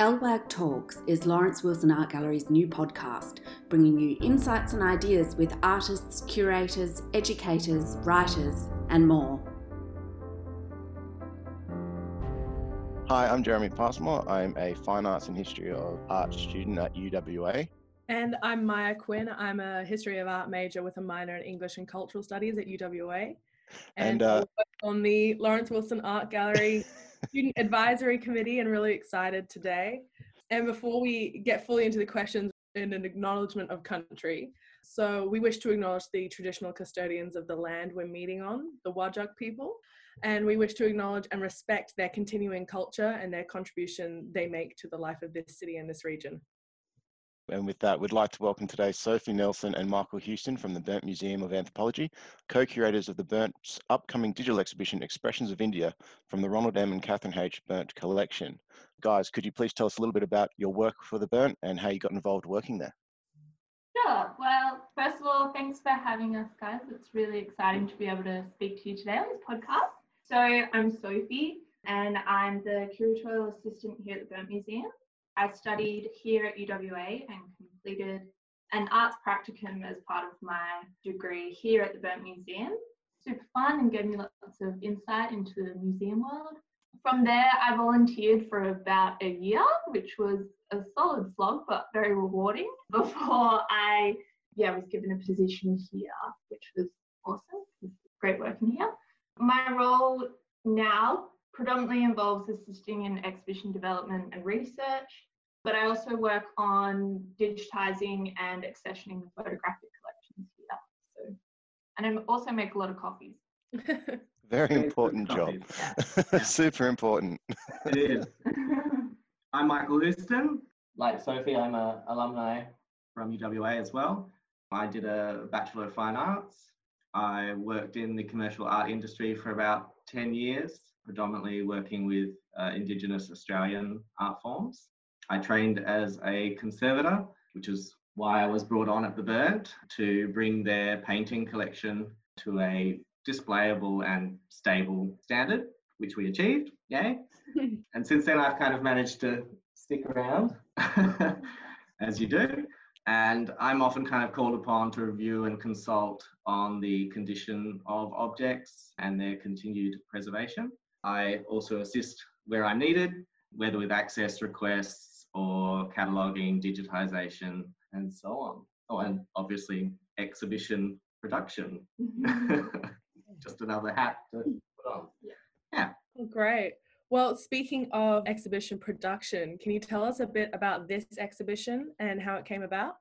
LWAG Talks is Lawrence Wilson Art Gallery's new podcast, bringing you insights and ideas with artists, curators, educators, writers, and more. Hi, I'm Jeremy Passmore. I'm a Fine Arts and History of Art student at UWA. And I'm Maya Quinn. I'm a History of Art major with a minor in English and Cultural Studies at UWA. And, and uh, on the Lawrence Wilson Art Gallery Student Advisory Committee and really excited today. And before we get fully into the questions in an acknowledgement of country, so we wish to acknowledge the traditional custodians of the land we're meeting on, the Whadjuk people, and we wish to acknowledge and respect their continuing culture and their contribution they make to the life of this city and this region. And with that, we'd like to welcome today Sophie Nelson and Michael Houston from the Berndt Museum of Anthropology, co-curators of the Berndt's upcoming digital exhibition, Expressions of India, from the Ronald M. and Catherine H. Berndt collection. Guys, could you please tell us a little bit about your work for the Berndt and how you got involved working there? Sure. Well, first of all, thanks for having us, guys. It's really exciting to be able to speak to you today on this podcast. So, I'm Sophie, and I'm the curatorial assistant here at the Berndt Museum. I studied here at UWA and completed an arts practicum as part of my degree here at the Burnt Museum. Super fun and gave me lots of insight into the museum world. From there, I volunteered for about a year, which was a solid slog, but very rewarding before I yeah, was given a position here, which was awesome. Was great working here. My role now predominantly involves assisting in exhibition development and research, but I also work on digitizing and accessioning the photographic collections here. So, and I also make a lot of coffees. Very important job. Yeah. Super important. it is. I'm Michael Houston. Like Sophie, I'm an alumni from UWA as well. I did a Bachelor of Fine Arts. I worked in the commercial art industry for about 10 years, predominantly working with uh, Indigenous Australian art forms. I trained as a conservator, which is why I was brought on at the Berndt to bring their painting collection to a displayable and stable standard, which we achieved. Yay. and since then, I've kind of managed to stick around, as you do. And I'm often kind of called upon to review and consult on the condition of objects and their continued preservation. I also assist where I'm needed, whether with access requests or cataloguing, digitization, and so on. Oh, and obviously exhibition production. Just another hat to put on. Yeah. Oh, great. Well, speaking of exhibition production, can you tell us a bit about this exhibition and how it came about?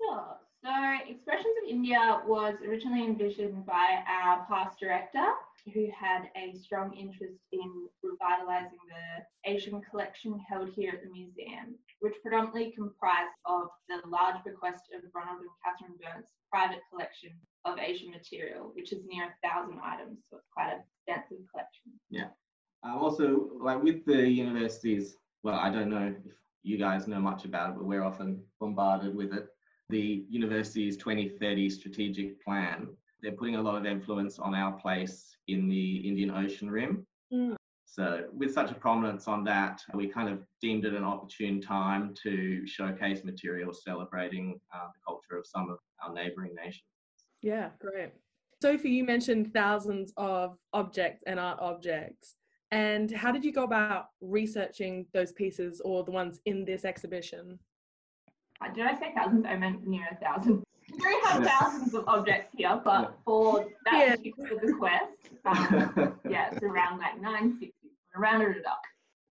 Sure. So, Expressions of India was originally envisioned by our past director, who had a strong interest in revitalising the Asian collection held here at the museum, which predominantly comprised of the large bequest of Ronald and Catherine Berndts' private collection of Asian material, which is near a thousand items, so it's quite a extensive collection. Yeah. Um, also, like with the universities, well, I don't know if you guys know much about it, but we're often bombarded with it. The university's 2030 strategic plan, they're putting a lot of influence on our place in the Indian Ocean Rim. Mm. So, with such a prominence on that, we kind of deemed it an opportune time to showcase materials celebrating uh, the culture of some of our neighbouring nations. Yeah, great. Sophie, you mentioned thousands of objects and art objects. And how did you go about researching those pieces or the ones in this exhibition? Uh, did I say thousands? I meant near a thousand. We do have thousands of objects here, but for that yeah. particular bequest, um, yeah, it's around like 960. Rounded it up.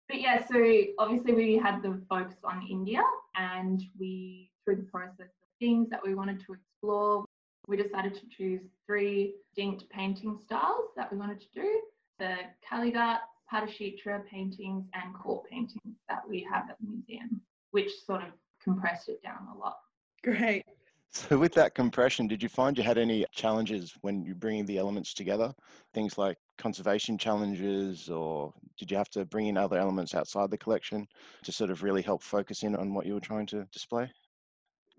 But yeah, so obviously we had the focus on India, and we, through the process of things that we wanted to explore, we decided to choose three distinct painting styles that we wanted to do the Kalighat, Patachitra paintings and court paintings that we have at the museum, which sort of compressed it down a lot. Great. So, with that compression, did you find you had any challenges when you're bringing the elements together? Things like conservation challenges, or did you have to bring in other elements outside the collection to sort of really help focus in on what you were trying to display?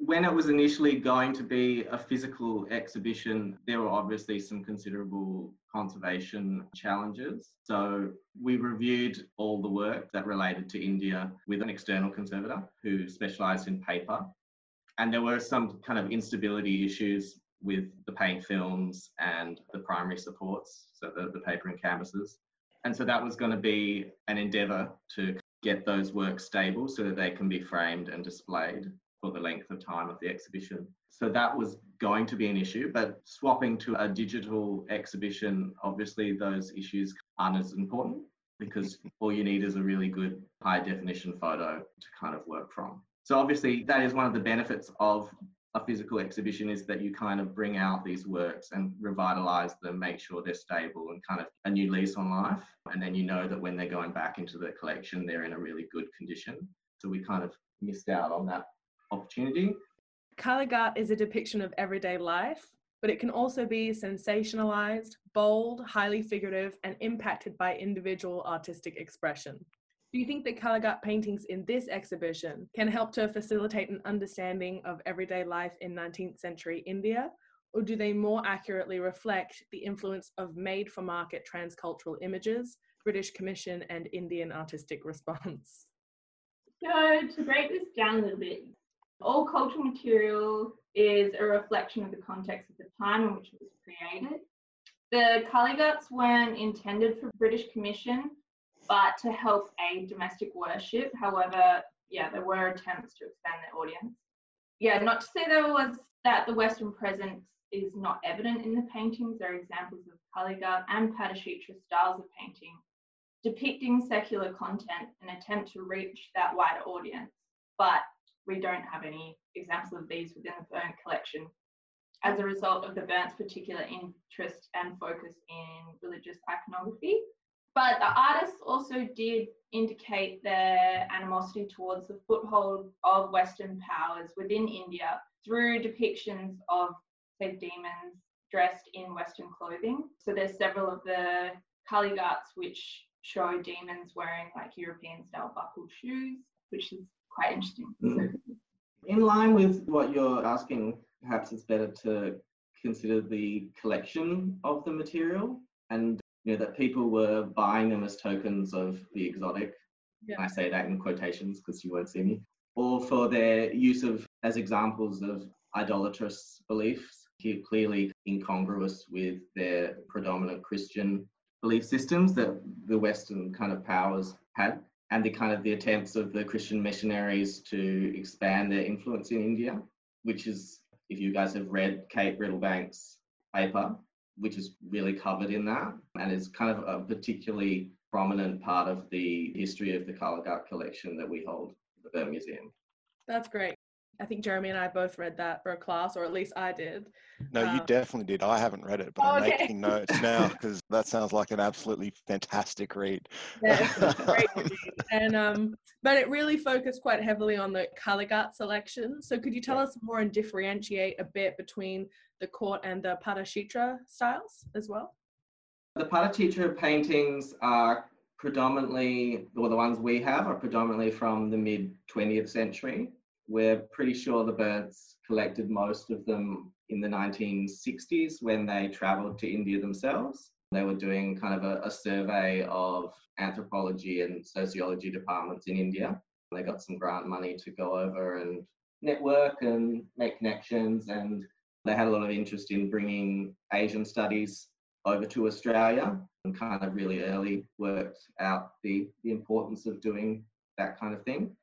when it was initially going to be a physical exhibition, there were obviously some considerable conservation challenges. So we reviewed all the work that related to India with an external conservator who specialised in paper. And there were some kind of instability issues with the paint films and the primary supports, so the, the paper and canvases. And so that was going to be an endeavour to get those works stable so that they can be framed and displayed for the length of time of the exhibition. So that was going to be an issue, but swapping to a digital exhibition, obviously those issues aren't as important because all you need is a really good high definition photo to kind of work from. So obviously that is one of the benefits of a physical exhibition is that you kind of bring out these works and revitalize them, make sure they're stable and kind of a new lease on life. And then you know that when they're going back into the collection, they're in a really good condition. So we kind of missed out on that opportunity. Kalighat is a depiction of everyday life, but it can also be sensationalized, bold, highly figurative, and impacted by individual artistic expression. Do you think that Kalighat paintings in this exhibition can help to facilitate an understanding of everyday life in 19th century India, or do they more accurately reflect the influence of made for market transcultural images, British Commission, and Indian artistic response? So, to break this down a little bit, all cultural material is a reflection of the context of the time in which it was created. The Kalighats weren't intended for British Commission, but to help aid domestic worship. However, yeah, there were attempts to expand their audience. Yeah, not to say there was that the Western presence is not evident in the paintings. There are examples of Kalighat and Patachitra styles of painting depicting secular content and attempt to reach that wider audience. But we don't have any examples of these within the Berndt collection as a result of the Berndt's particular interest and focus in religious iconography. But the artists also did indicate their animosity towards the foothold of Western powers within India through depictions of, say, demons dressed in Western clothing. So there's several of the Kalighats which show demons wearing like European style buckled shoes, which is quite interesting. Mm. In line with what you're asking, perhaps it's better to consider the collection of the material and you know that people were buying them as tokens of the exotic. Yeah. I say that in quotations because you won't see me. Or for their use of as examples of idolatrous beliefs, clearly incongruous with their predominant Christian belief systems that the Western kind of powers had and the kind of the attempts of the Christian missionaries to expand their influence in India, which is, if you guys have read Kate Riddlebank's paper, which is really covered in that and is kind of a particularly prominent part of the history of the Kalighat collection that we hold at the Museum. That's great. I think Jeremy and I both read that for a class, or at least I did. No, um, you definitely did. I haven't read it, but I'm okay. making notes now because that sounds like an absolutely fantastic read. Yeah, great read. And um, but it really focused quite heavily on the Kalighat selection. So could you tell us more and differentiate a bit between the court and the Patachitra styles as well? The Patachitra paintings are predominantly, or the ones we have are predominantly from the mid 20th century. We're pretty sure the Berndts collected most of them in the 1960s when they traveled to India themselves. They were doing kind of a, a survey of anthropology and sociology departments in India. They got some grant money to go over and network and make connections, and they had a lot of interest in bringing Asian studies over to Australia and kind of really early worked out the, the importance of doing that kind of thing.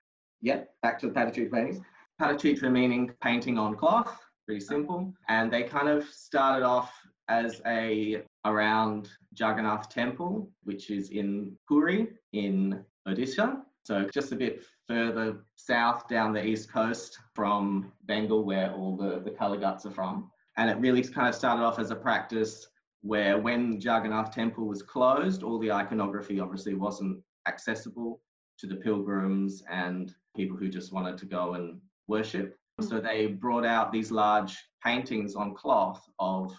Yep, back to the Patachitra paintings. Patachitra meaning painting on cloth, pretty simple. And they kind of started off as a around Jagannath Temple, which is in Puri in Odisha. So just a bit further south down the east coast from Bengal, where all the, the Kalighats are from. And it really kind of started off as a practice where when Jagannath Temple was closed, all the iconography obviously wasn't accessible to the pilgrims and people who just wanted to go and worship. So mm. they brought out these large paintings on cloth of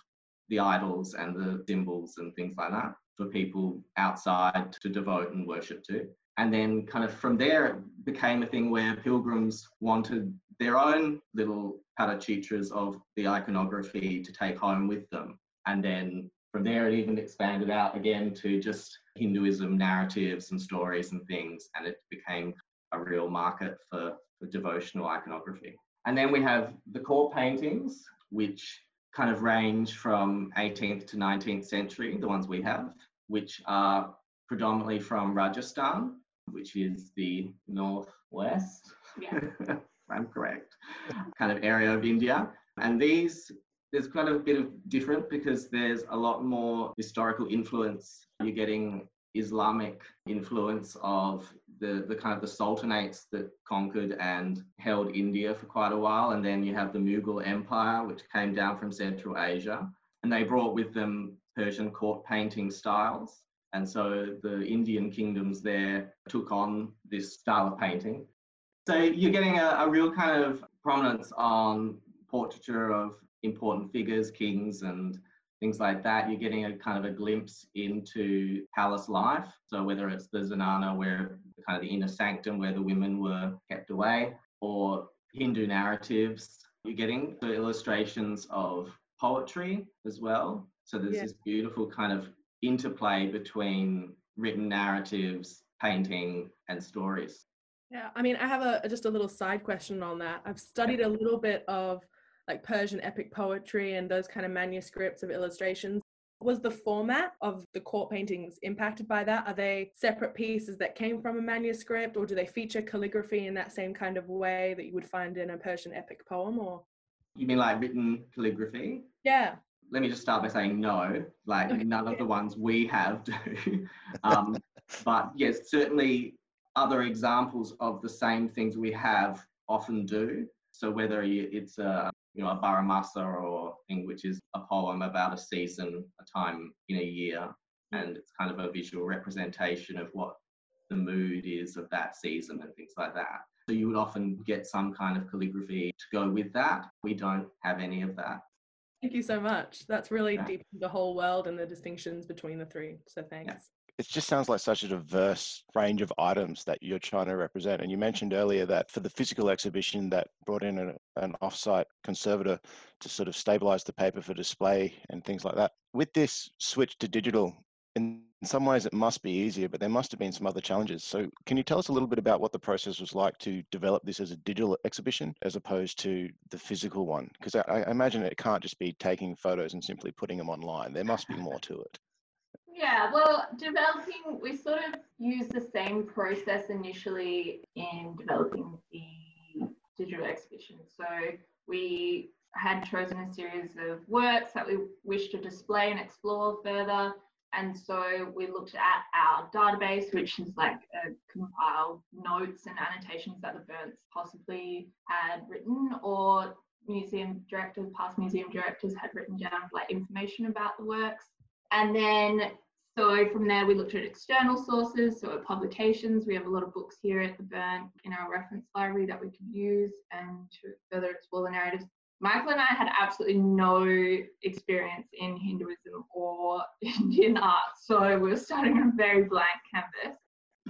the idols and the symbols and things like that for people outside to devote and worship to. And then, kind of from there, it became a thing where pilgrims wanted their own little patachitras of the iconography to take home with them. And then from there, it even expanded out again to just Hinduism narratives and stories and things. And it became a real market for, for devotional iconography. And then we have the court paintings, which kind of range from 18th to 19th century, the ones we have, which are predominantly from Rajasthan, which is the northwest, yeah. I'm correct, kind of area of India. And these, there's quite a bit of different because there's a lot more historical influence. You're getting Islamic influence of the, the kind of the sultanates that conquered and held India for quite a while. And then you have the Mughal Empire, which came down from Central Asia. And they brought with them Persian court painting styles. And so the Indian kingdoms there took on this style of painting. So you're getting a, a real kind of prominence on portraiture of important figures, kings, and things like that. You're getting a kind of a glimpse into palace life. So whether it's the Zenana, where kind of the inner sanctum where the women were kept away, or Hindu narratives, you're getting the illustrations of poetry as well. So there's yeah. this beautiful kind of interplay between written narratives, painting, and stories. Yeah, I mean, I have a just a little side question on that. I've studied a little bit of like Persian epic poetry and those kind of manuscripts of illustrations. Was the format of the court paintings impacted by that? Are they separate pieces that came from a manuscript, or do they feature calligraphy in that same kind of way that you would find in a Persian epic poem? Or you mean like written calligraphy? Yeah. Let me just start by saying no. Like okay. none of the ones we have do. um, but yes, certainly other examples of the same things we have often do. So whether it's a you know, a Baramasa or thing, which is a poem about a season, a time in a year, and it's kind of a visual representation of what the mood is of that season and things like that. So you would often get some kind of calligraphy to go with that. We don't have any of that. Thank you so much. That's really yeah. deep the whole world and the distinctions between the three. So thanks. Yeah it just sounds like such a diverse range of items that you're trying to represent. And you mentioned earlier that for the physical exhibition that brought in a, an offsite conservator to sort of stabilize the paper for display and things like that. With this switch to digital, in some ways it must be easier, but there must have been some other challenges. So can you tell us a little bit about what the process was like to develop this as a digital exhibition as opposed to the physical one? Because I, I imagine it can't just be taking photos and simply putting them online. There must be more to it. Yeah, well, developing, we sort of use the same process initially in developing the digital exhibition. So we had chosen a series of works that we wish to display and explore further. And so we looked at our database, which is like a compiled notes and annotations that the Berndts possibly had written, or museum directors, past museum directors had written down like information about the works. And then so from there, we looked at external sources, so publications. We have a lot of books here at the Berndt in our reference library that we could use and to further explore the narratives. Michael and I had absolutely no experience in Hinduism or Indian art, so we were starting on a very blank canvas.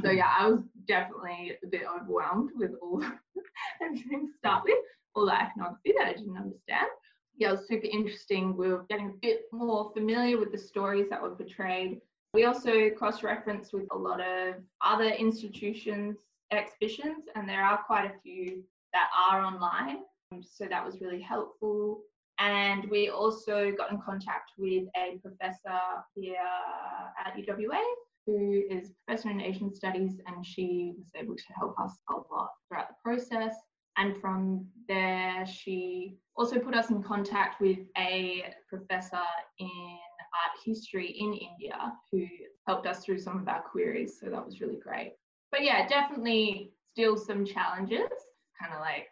So yeah, I was definitely a bit overwhelmed with all everything to start with, all the iconography that I didn't understand yeah, it was super interesting. We were getting a bit more familiar with the stories that were portrayed we also cross reference with a lot of other institutions' exhibitions, and there are quite a few that are online. So that was really helpful. And we also got in contact with a professor here at UWA who is professor in Asian studies, and she was able to help us a lot throughout the process. And from there, she also put us in contact with a professor in art history in India who helped us through some of our queries. So that was really great. But yeah, definitely still some challenges, kind of like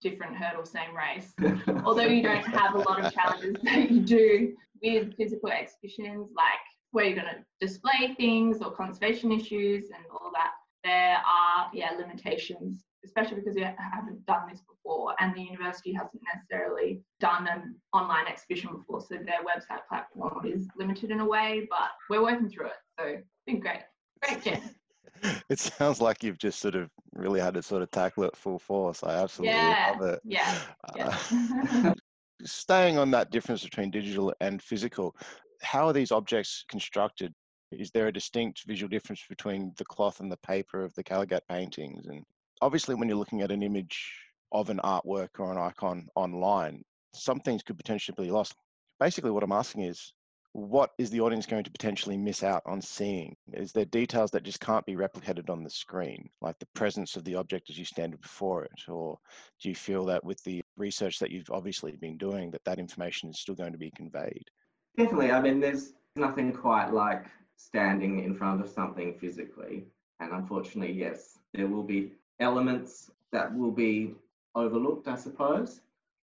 different hurdle, same race. Although you don't have a lot of challenges that you do with physical exhibitions, like where you're going to display things or conservation issues and all that, there are yeah limitations especially because we haven't done this before and the university hasn't necessarily done an online exhibition before. So their website platform is limited in a way, but we're working through it. So it's been great. Great, Jen. it sounds like you've just sort of really had to sort of tackle it full force. I absolutely yeah, love it. Yeah. yeah. Uh, staying on that difference between digital and physical, how are these objects constructed? Is there a distinct visual difference between the cloth and the paper of the Kalighat paintings? And obviously, when you're looking at an image of an artwork or an icon online, some things could potentially be lost. Basically, what I'm asking is, what is the audience going to potentially miss out on seeing? Is there details that just can't be replicated on the screen, like the presence of the object as you stand before it? Or do you feel that with the research that you've obviously been doing, that that information is still going to be conveyed? Definitely. I mean, there's nothing quite like standing in front of something physically. And unfortunately, yes, there will be elements that will be overlooked, I suppose.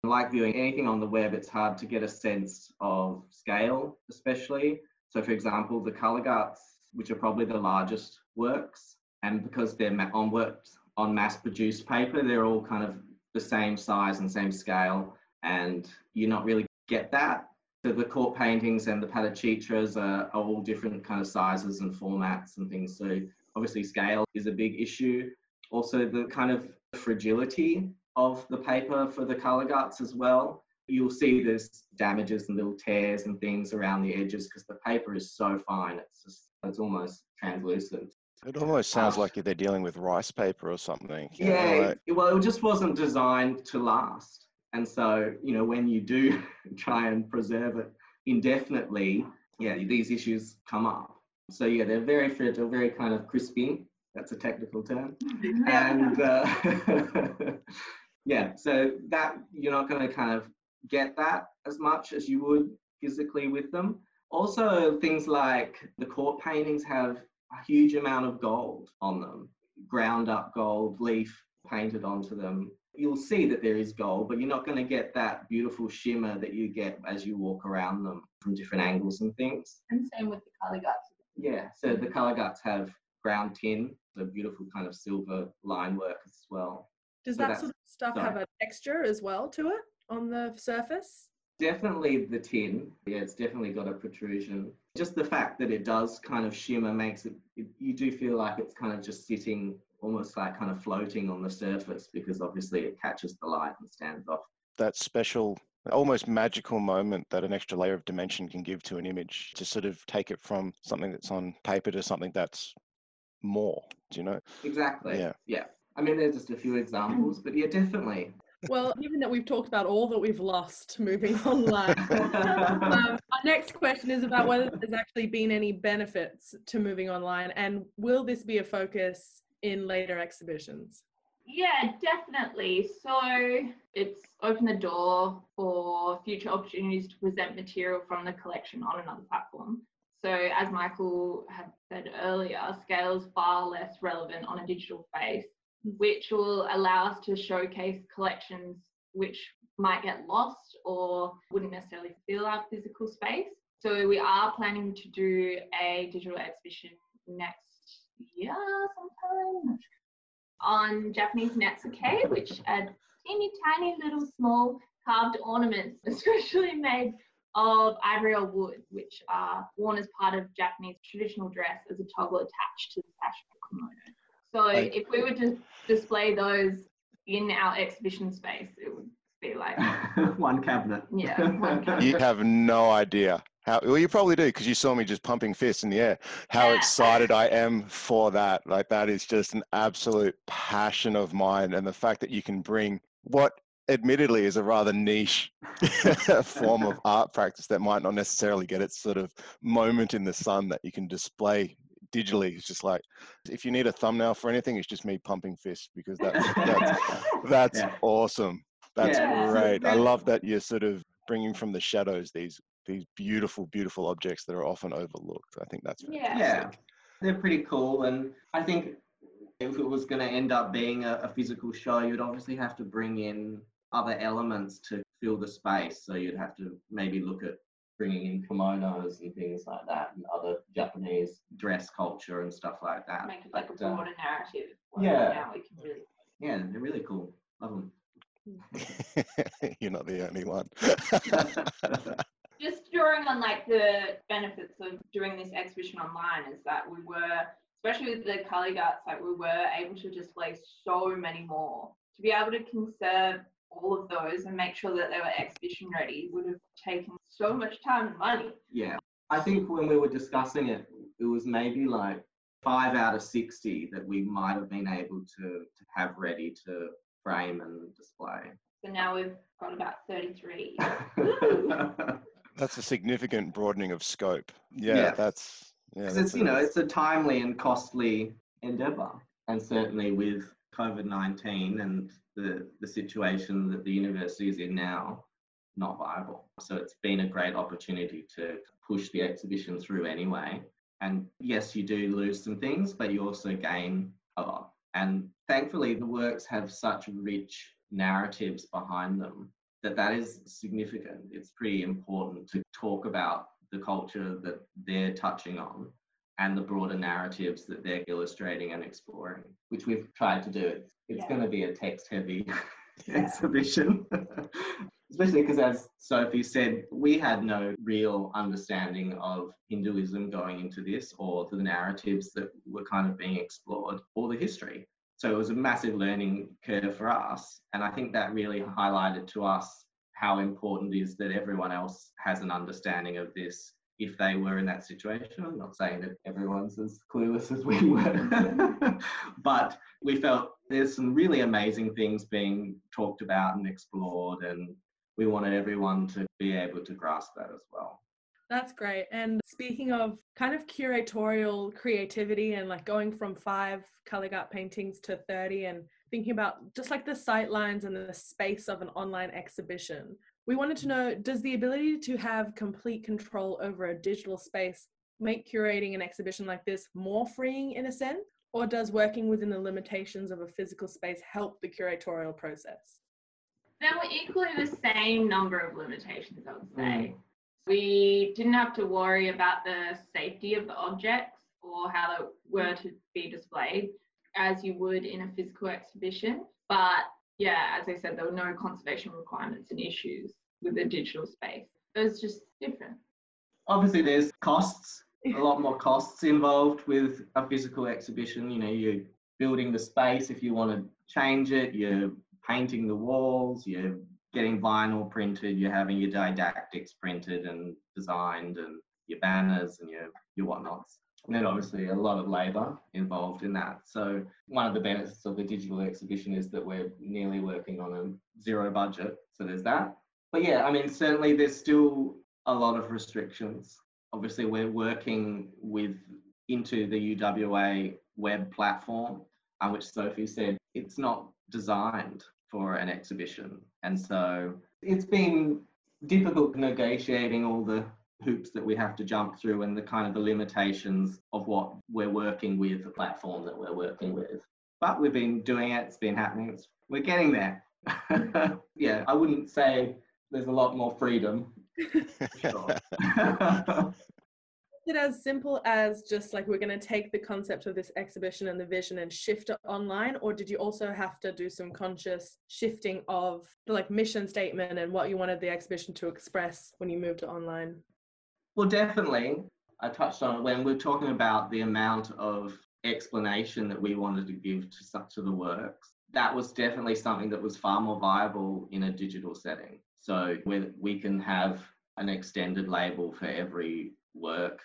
Like viewing anything on the web, it's hard to get a sense of scale, especially. So, for example, the Kalighats, which are probably the largest works, and because they're on worked on mass-produced paper, they're all kind of the same size and same scale, and you not really get that. So the court paintings and the Patachitras are, are all different kind of sizes and formats and things. So obviously scale is a big issue. Also the kind of fragility of the paper for the Kalighats as well. You'll see there's damages and little tears and things around the edges because the paper is so fine. It's just, it's almost translucent. It almost sounds like they're dealing with rice paper or something. Yeah, know, like... well, it just wasn't designed to last. And so, you know, when you do try and preserve it indefinitely, yeah, these issues come up. So, yeah, they're very fragile, very kind of crispy. That's a technical term. and uh, yeah, so that you're not going to kind of get that as much as you would physically with them. Also, things like the court paintings have a huge amount of gold on them, ground up gold leaf painted onto them. You'll see that there is gold, but you're not going to get that beautiful shimmer that you get as you walk around them from different angles and things. And same with the Kalighats. Yeah, so the Kalighats have ground tin, the beautiful kind of silver line work as well. Does so that sort of stuff sorry. have a texture as well to it on the surface? Definitely the tin. Yeah, it's definitely got a protrusion. Just the fact that it does kind of shimmer makes it, it, you do feel like it's kind of just sitting almost like kind of floating on the surface because obviously it catches the light and stands off. That special almost magical moment that an extra layer of dimension can give to an image to sort of take it from something that's on paper to something that's more do you know? Exactly. Yeah. Yeah. I mean there's just a few examples but yeah definitely. Well given that we've talked about all that we've lost moving online um, our next question is about whether there's actually been any benefits to moving online and will this be a focus in later exhibitions? Yeah, definitely. So it's opened the door for future opportunities to present material from the collection on another platform. So, as Michael had said earlier, scale is far less relevant on a digital face, mm. which will allow us to showcase collections which might get lost or wouldn't necessarily fill our physical space. So, we are planning to do a digital exhibition next year sometime on Japanese Netsuke, which are teeny tiny little small carved ornaments, especially made of ivory or wood, which are worn as part of Japanese traditional dress as a toggle attached to the sash or kimono. So if we were to display those in our exhibition space, it would be like one cabinet. Yeah, one cabinet. You have no idea how well you probably do because you saw me just pumping fists in the air. How yeah. excited I am for that! Like that is just an absolute passion of mine, and the fact that you can bring what admittedly is a rather niche form of art practice that might not necessarily get its sort of moment in the sun that you can display digitally. It's just like if you need a thumbnail for anything, it's just me pumping fists because that's that's, that's yeah. awesome. That's yeah. great. I love that you're sort of bringing from the shadows these these beautiful, beautiful objects that are often overlooked. I think that's fantastic. yeah, they're pretty cool, and I think if it was going to end up being a, a, physical show, you'd obviously have to bring in other elements to fill the space. So you'd have to maybe look at bringing in kimonos and things like that, and other Japanese dress culture and stuff like that. Make it like but, a broader uh, narrative. yeah. We can really. Yeah, they're really cool. Love them. You're not the only one. Just drawing on like the benefits of doing this exhibition online is that we were especially with the Kalighat site, we were able to display so many more. To be able to conserve all of those and make sure that they were exhibition ready would have taken so much time and money. Yeah. I think when we were discussing it, it was maybe like five out of 60 that we might have been able to, to have ready to frame and display. So now we've got about 33. that's a significant broadening of scope. Yeah, Yeah. that's yeah. Because that's it's, you know, it's a timely and costly endeavour. And certainly with COVID 19 and the, the situation that the university is in now, not viable. So it's been a great opportunity to push the exhibition through anyway. And yes, you do lose some things, but you also gain a lot. And thankfully, the works have such rich narratives behind them that that is significant. It's pretty important to talk about the culture that they're touching on and the broader narratives that they're illustrating and exploring, which we've tried to do. It's, Yeah. going to be a text heavy exhibition, especially because, as Sophie said, we had no real understanding of Hinduism going into this or the narratives that were kind of being explored or the history. So it was a massive learning curve for us. And I think that really highlighted to us how important it is that everyone else has an understanding of this if they were in that situation. I'm not saying that everyone's as clueless as we were, but we felt there's some really amazing things being talked about and explored, and we wanted everyone to be able to grasp that as well. That's great. And speaking of kind of curatorial creativity and like going from five Kalighat paintings to 30 and thinking about just like the sight lines and the space of an online exhibition, we wanted to mm. know does the ability to have complete control over a digital space make curating an exhibition like this more freeing in a sense? Or does working within the limitations of a physical space help the curatorial process? There were equally the same number of limitations, I would say. Mm. We didn't have to worry about the safety of the objects or how they were mm. to be displayed as you would in a physical exhibition. But yeah, as I said, there were no conservation requirements and issues with the digital space. It was just different. Obviously, there's costs, a lot more costs involved with a physical exhibition. You know, you're building the space if you want to change it, you're painting the walls, you're getting vinyl printed, you're having your didactics printed and designed, and your banners and your, your whatnots. And then obviously a lot of labour involved in that. So one of the benefits of the digital exhibition is that we're nearly working on a zero budget. So there's that. But yeah, I mean, certainly there's still a lot of restrictions. Obviously, we're working with into the UWA web platform, uh, which Sophie said it's not designed for an exhibition. And so it's been difficult negotiating all the hoops that we have to jump through and the kind of the limitations of what we're working with, the platform that we're working with. But we've been doing it, it's been happening, it's, we're getting there. yeah, I wouldn't say there's a lot more freedom. Sure. it as simple as just like we're going to take the concept of this exhibition and the vision and shift it online or did you also have to do some conscious shifting of the like mission statement and what you wanted the exhibition to express when you moved to online well, definitely. I touched on it when we are talking about the amount of explanation that we wanted to give to such of the works. That was definitely something that was far more viable in a digital setting. So we, we can have an extended label for every work,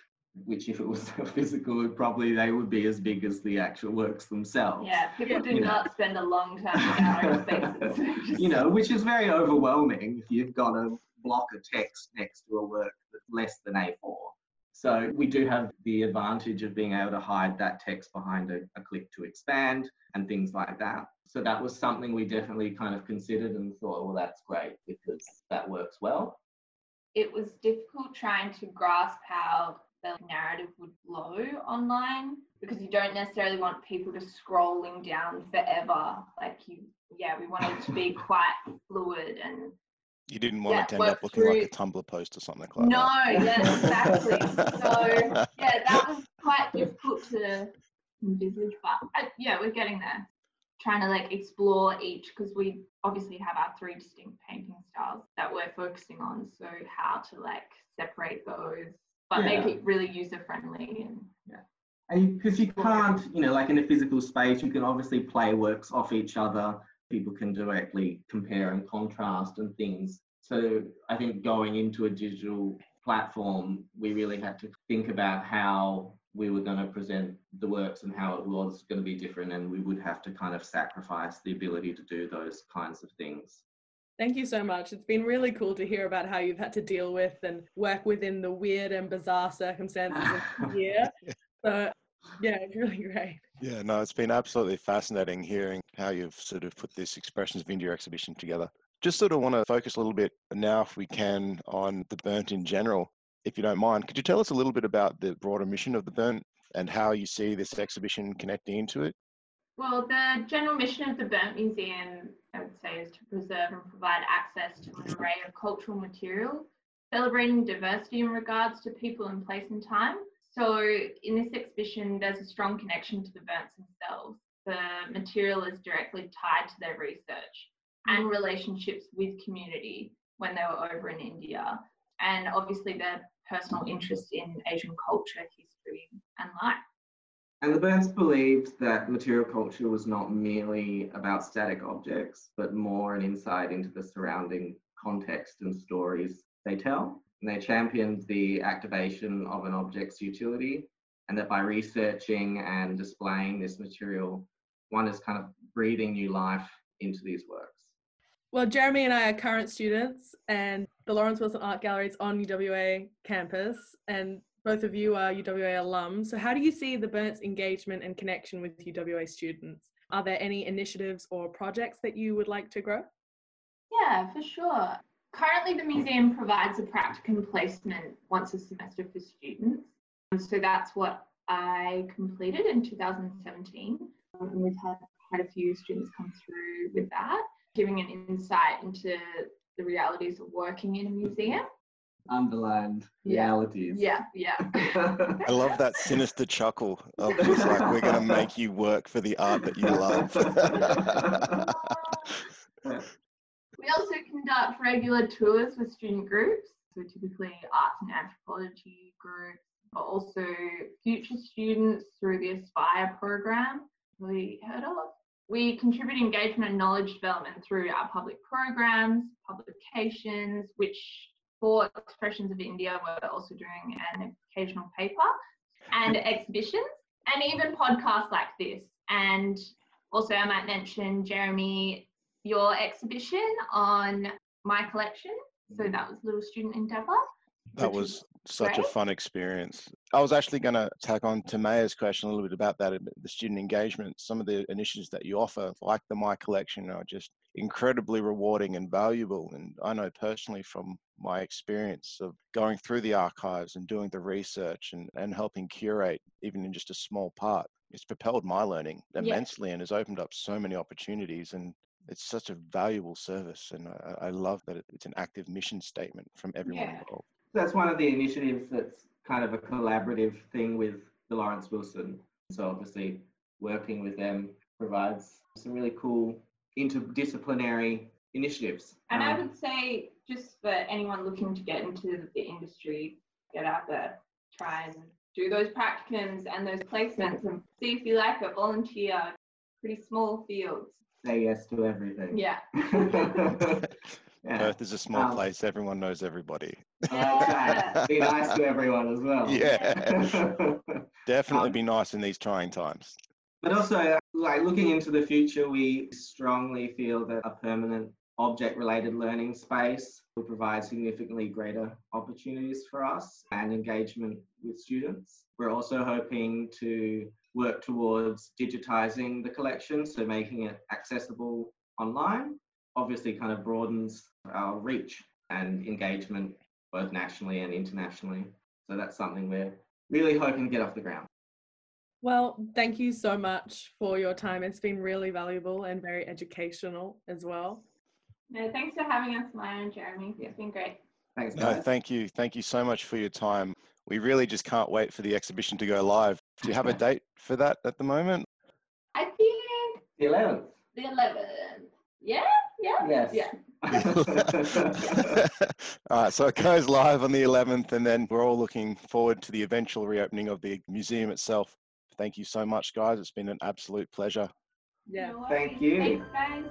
which if it was physical, would probably they would be as big as the actual works themselves. Yeah, people do You know. not spend a long time in our spaces. you know, which is very overwhelming if you've got a block of text next to a work less than A4. So we do have the advantage of being able to hide that text behind a, a click to expand and things like that. So that was something we definitely kind of considered and thought, well, that's great because that works well. it was difficult trying to grasp how the narrative would flow online because you don't necessarily want people to scrolling down forever. Like you, yeah, we wanted to be quite fluid and You didn't want Yeah, it to end up work looking like a Tumblr post or something like that. no, that. yes, exactly. so yeah, that was quite difficult to envisage, but uh, yeah, we're getting there. Trying to like explore each because we obviously have our three distinct painting styles that we're focusing on. So how to like separate those, but make it really user friendly and And because you can't, you know, like in a physical space, you can obviously play works off each other. People can directly compare and contrast and things. So I think going into a digital platform, we really had to think about how we were going to present the works and how it was going to be different, and we would have to kind of sacrifice the ability to do those kinds of things. Thank you so much. It's been really cool to hear about how you've had to deal with and work within the weird and bizarre circumstances of the year. So, yeah, it's really great. Yeah, no, it's been absolutely fascinating hearing how you've sort of put this Expressions of India exhibition together. Just sort of want to focus a little bit now, if we can, on the Berndt in general. If you don't mind, could you tell us a little bit about the broader mission of the Berndt and how you see this exhibition connecting into it? Well, the general mission of the Berndt Museum, I would say, is to preserve and provide access to an array of cultural material, celebrating diversity in regards to people and place and time. So, in this exhibition, there's a strong connection to the Berndts themselves. The material is directly tied to their research and mm. relationships with community when they were over in India, and obviously their personal interest in Asian culture, history, and life. And the Berndts believed that material culture was not merely about static objects, but more an insight into the surrounding context and stories they tell. And they championed the activation of an object's utility, and that by researching and displaying this material, one is kind of breathing new life into these works. Well, Jeremy and I are current students, and the Lawrence Wilson Art Gallery is on UWA campus, and both of you are UWA alums. So, how do you see the Berndts engagement and connection with UWA students? Are there any initiatives or projects that you would like to grow? Yeah, for sure. Currently, the museum provides a practicum placement once a semester for students. Um, so, that's what I completed in 2017. Um, and we've had quite a few students come through with that giving an insight into the realities of working in a museum. Underlined realities. Yeah, yeah. I love that sinister chuckle of just like, we're going to make you work for the art that you love. we also conduct regular tours with student groups, so typically arts and anthropology groups, but also future students through the Aspire program, we heard of. We contribute engagement and knowledge development through our public programs, publications, which for Expressions of India, we're also doing an occasional paper and mm. exhibitions and even podcasts like this. And also, I might mention, Jeremy, your exhibition on my collection. So mm-hmm. that was Little Student Endeavour. That was such great. a fun experience. I was actually going to tack on to Maya's question a little bit about that, the student engagement. Some of the initiatives that you offer, like the My Collection, are just incredibly rewarding and valuable. And I know personally from my experience of going through the archives and doing the research and, and helping curate, even in just a small part, it's propelled my learning immensely and has opened up so many opportunities. And it's such a valuable service. And I, I love that it's an active mission statement from everyone yeah. involved that's one of the initiatives that's kind of a collaborative thing with the Lawrence Wilson. So obviously working with them provides some really cool interdisciplinary initiatives. And um, I would say just for anyone looking to get into the industry, get out there, try and do those practicums and those placements and see if you like it, volunteer, pretty small fields. Say yes to everything. Yeah. Yeah. Perth is a small um, place. Everyone knows everybody. Yeah. be nice to everyone as well. Yeah. Definitely um, be nice in these trying times. But also, like looking into the future, we strongly feel that a permanent object related learning space will provide significantly greater opportunities for us and engagement with students. We're also hoping to work towards digitizing the collection, so making it accessible online obviously kind of broadens our reach and engagement both nationally and internationally. So that's something we're really hoping to get off the ground. Well, thank you so much for your time. It's been really valuable and very educational as well. No, thanks for having us, Maya and Jeremy. It's been great. Thanks. Guys. No, thank you. Thank you so much for your time. We really just can't wait for the exhibition to go live. Do you have a date for that at the moment? I think the 11th. The 11th. Yeah, yeah. Yes. Yeah. all right, so it goes live on the 11th, and then we're all looking forward to the eventual reopening of the museum itself. thank you so much, guys. It's been an absolute pleasure. Yeah. No Thank you. Thanks, guys.